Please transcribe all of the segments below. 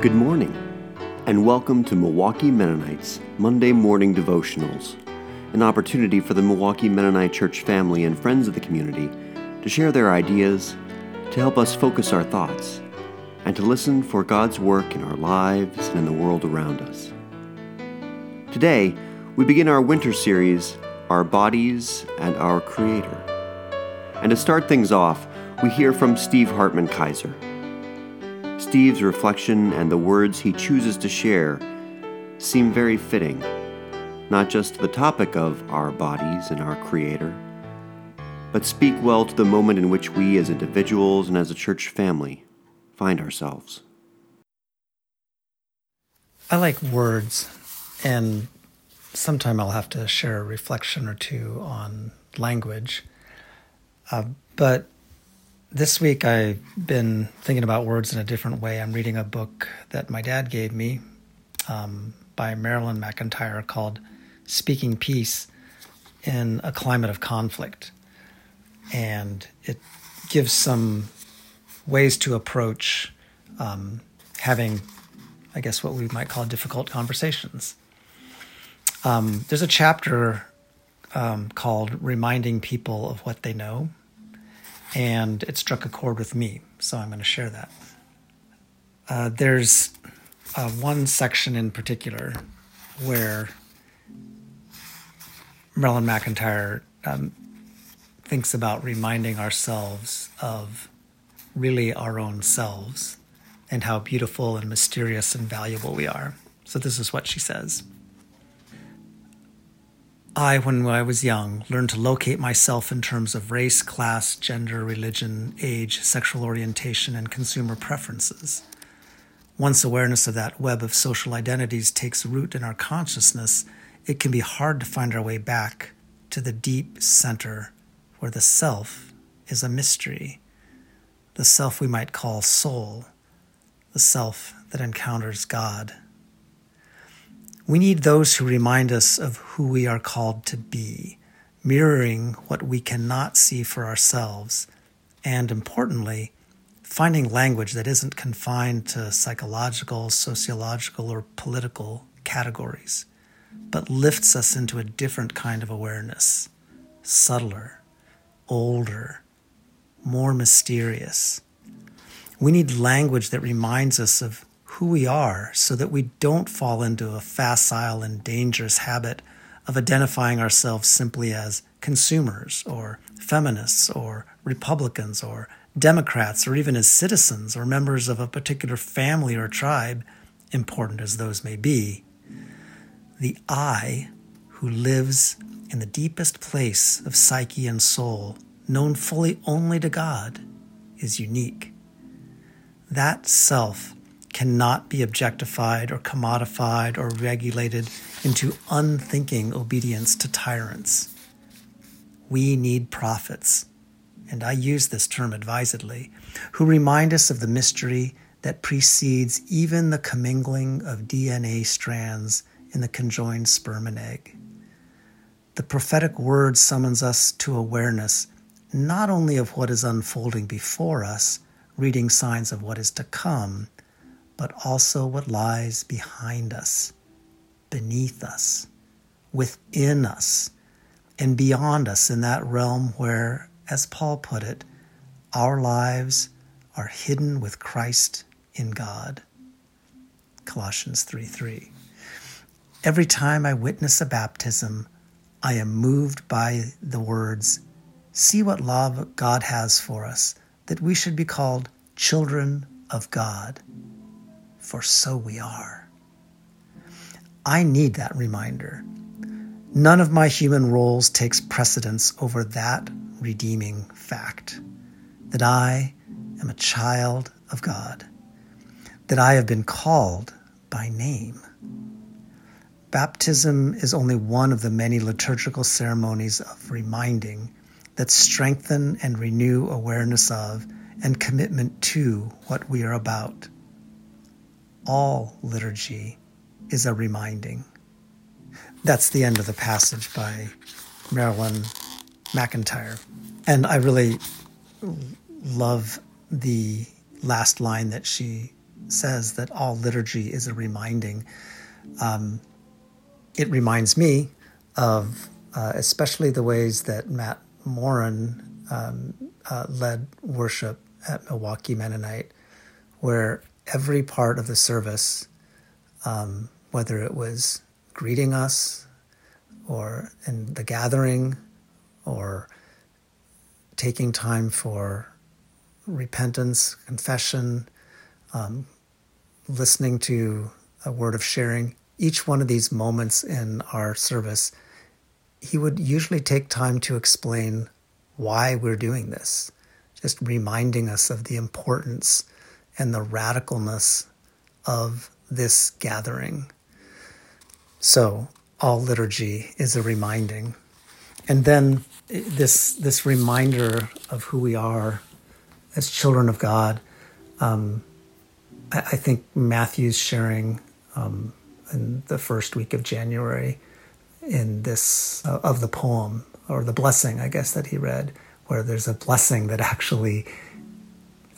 Good morning, and welcome to Milwaukee Mennonites Monday Morning Devotionals, an opportunity for the Milwaukee Mennonite Church family and friends of the community to share their ideas, to help us focus our thoughts, and to listen for God's work in our lives and in the world around us. Today, we begin our winter series, Our Bodies and Our Creator. And to start things off, we hear from Steve Hartman Kaiser. Steve's reflection and the words he chooses to share seem very fitting, not just the topic of our bodies and our Creator, but speak well to the moment in which we as individuals and as a church family find ourselves. I like words, and sometime I'll have to share a reflection or two on language. Uh, but this week I've been thinking about words in a different way. I'm reading a book that my dad gave me um, by Marilyn McEntyre called Speaking Peace in a Climate of Conflict. And it gives some ways to approach um, having, I guess, what we might call difficult conversations. Um, there's a chapter um, called Reminding People of What They Know and it struck a chord with me, so I'm going to share that. Uh, there's uh, one section in particular where Marilyn McEntyre um, thinks about reminding ourselves of really our own selves and how beautiful and mysterious and valuable we are. So, this is what she says. I, when I was young, learned to locate myself in terms of race, class, gender, religion, age, sexual orientation, and consumer preferences. Once awareness of that web of social identities takes root in our consciousness, it can be hard to find our way back to the deep center where the self is a mystery, the self we might call soul, the self that encounters God. We need those who remind us of who we are called to be, mirroring what we cannot see for ourselves, and importantly, finding language that isn't confined to psychological, sociological, or political categories, but lifts us into a different kind of awareness, subtler, older, more mysterious. We need language that reminds us of who we are so that we don't fall into a facile and dangerous habit of identifying ourselves simply as consumers or feminists or Republicans or Democrats or even as citizens or members of a particular family or tribe, important as those may be. The I who lives in the deepest place of psyche and soul, known fully only to God, is unique. That self cannot be objectified or commodified or regulated into unthinking obedience to tyrants. We need prophets, and I use this term advisedly, who remind us of the mystery that precedes even the commingling of DNA strands in the conjoined sperm and egg. The prophetic word summons us to awareness not only of what is unfolding before us, reading signs of what is to come, but also what lies behind us, beneath us, within us, and beyond us in that realm where, as Paul put it, our lives are hidden with Christ in God. Colossians 3 3. Every time I witness a baptism, I am moved by the words, See what love God has for us, that we should be called children of God for so we are. I need that reminder. None of my human roles takes precedence over that redeeming fact that I am a child of God, that I have been called by name. Baptism is only one of the many liturgical ceremonies of reminding that strengthen and renew awareness of and commitment to what we are about all liturgy is a reminding. That's the end of the passage by Marilyn McEntyre. And I really love the last line that she says that all liturgy is a reminding. Um, it reminds me of uh, especially the ways that Matt Morin um, uh, led worship at Milwaukee Mennonite, where every part of the service, um, whether it was greeting us or in the gathering or taking time for repentance, confession, um, listening to a word of sharing, each one of these moments in our service, he would usually take time to explain why we're doing this, just reminding us of the importance and the radicalness of this gathering. So, all liturgy is a reminding. And then this, this reminder of who we are as children of God. Um, I, I, think Matthew's sharing um, in the first week of January in this uh, of the poem or the blessing, I guess, that he read, where there's a blessing that actually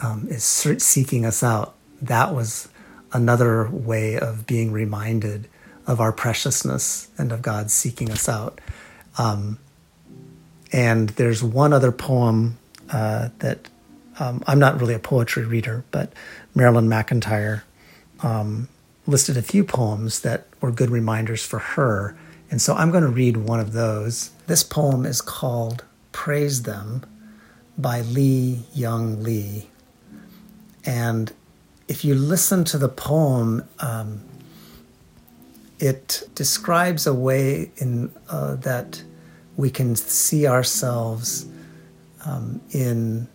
um, is seeking us out. That was another way of being reminded of our preciousness and of God seeking us out. Um, and there's one other poem uh, that um, I'm not really a poetry reader, but Marilyn McEntyre um, listed a few poems that were good reminders for her. And so I'm going to read one of those. This poem is called Praise Them by Lee Young Lee. And if you listen to the poem, um, it describes a way in uh, that we can see ourselves um, in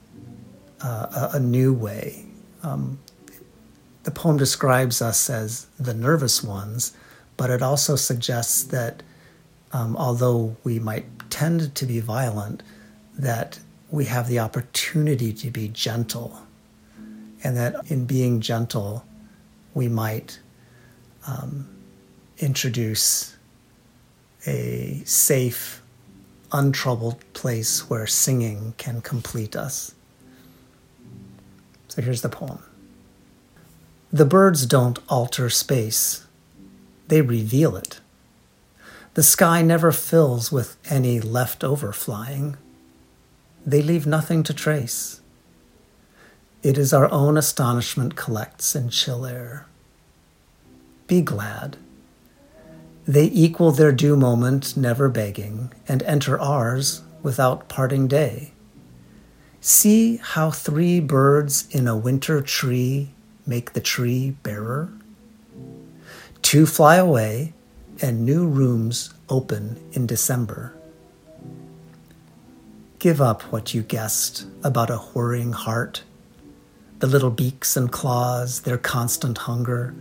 uh, a, a, new way. Um, the poem describes us as the nervous ones, but it also suggests that um, although we might tend to be violent, that we have the opportunity to be gentle, and that in being gentle, we might um, introduce a safe, untroubled place where singing can complete us. So here's the poem. The birds don't alter space, they reveal it. The sky never fills with any leftover flying. They leave nothing to trace. It is our own astonishment collects in chill air. Be glad. They equal their due moment, never begging, and enter ours without parting day. See how three birds in a winter tree make the tree barer? Two fly away, and new rooms open in December. Give up what you guessed about a whirring heart, the little beaks and claws, their constant hunger.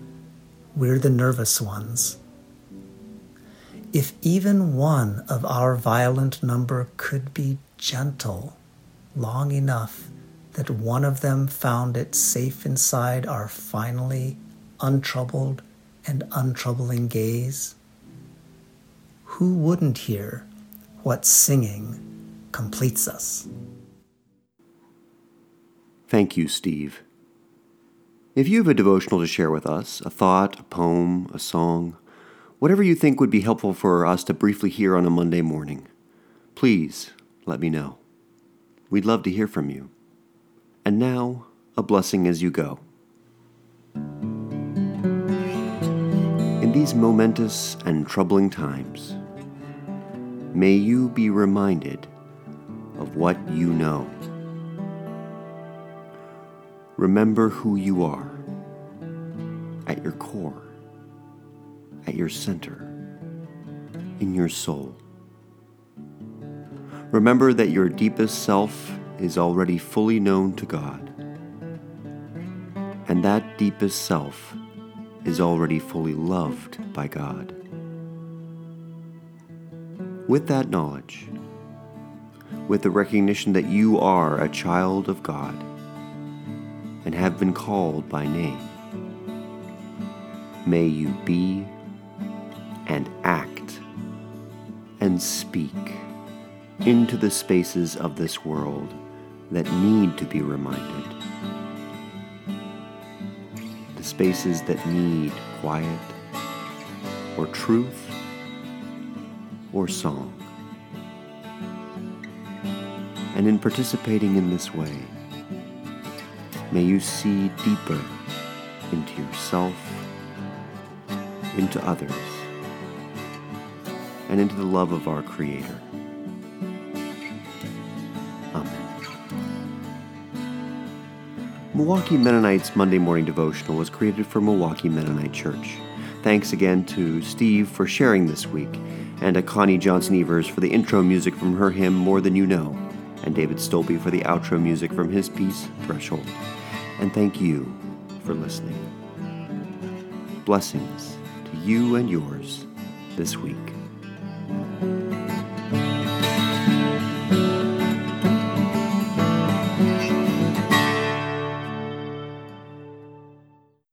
We're the nervous ones. If even one of our violent number could be gentle long enough that one of them found it safe inside our finally untroubled and untroubling gaze? Who wouldn't hear what singing completes us? Thank you, Steve. If you have a devotional to share with us, a thought, a poem, a song, whatever you think would be helpful for us to briefly hear on a Monday morning, please let me know. We'd love to hear from you. And now, a blessing as you go. In these momentous and troubling times, may you be reminded of what you know. Remember who you are at your core, at your center, in your soul. Remember that your deepest self is already fully known to God, and that deepest self is already fully loved by God. With that knowledge, with the recognition that you are a child of God and have been called by name, may you be and act and speak into the spaces of this world that need to be reminded. The spaces that need quiet or truth or song. And in participating in this way, may you see deeper into yourself, into others, and into the love of our Creator. Amen. Milwaukee Mennonites Monday Morning Devotional was created for Milwaukee Mennonite Church. Thanks again to Steve for sharing this week, and to Connie Johnson Evers for the intro music from her hymn More Than You Know, and David Stolpe for the outro music from his piece Threshold. And thank you for listening. Blessings to you and yours this week.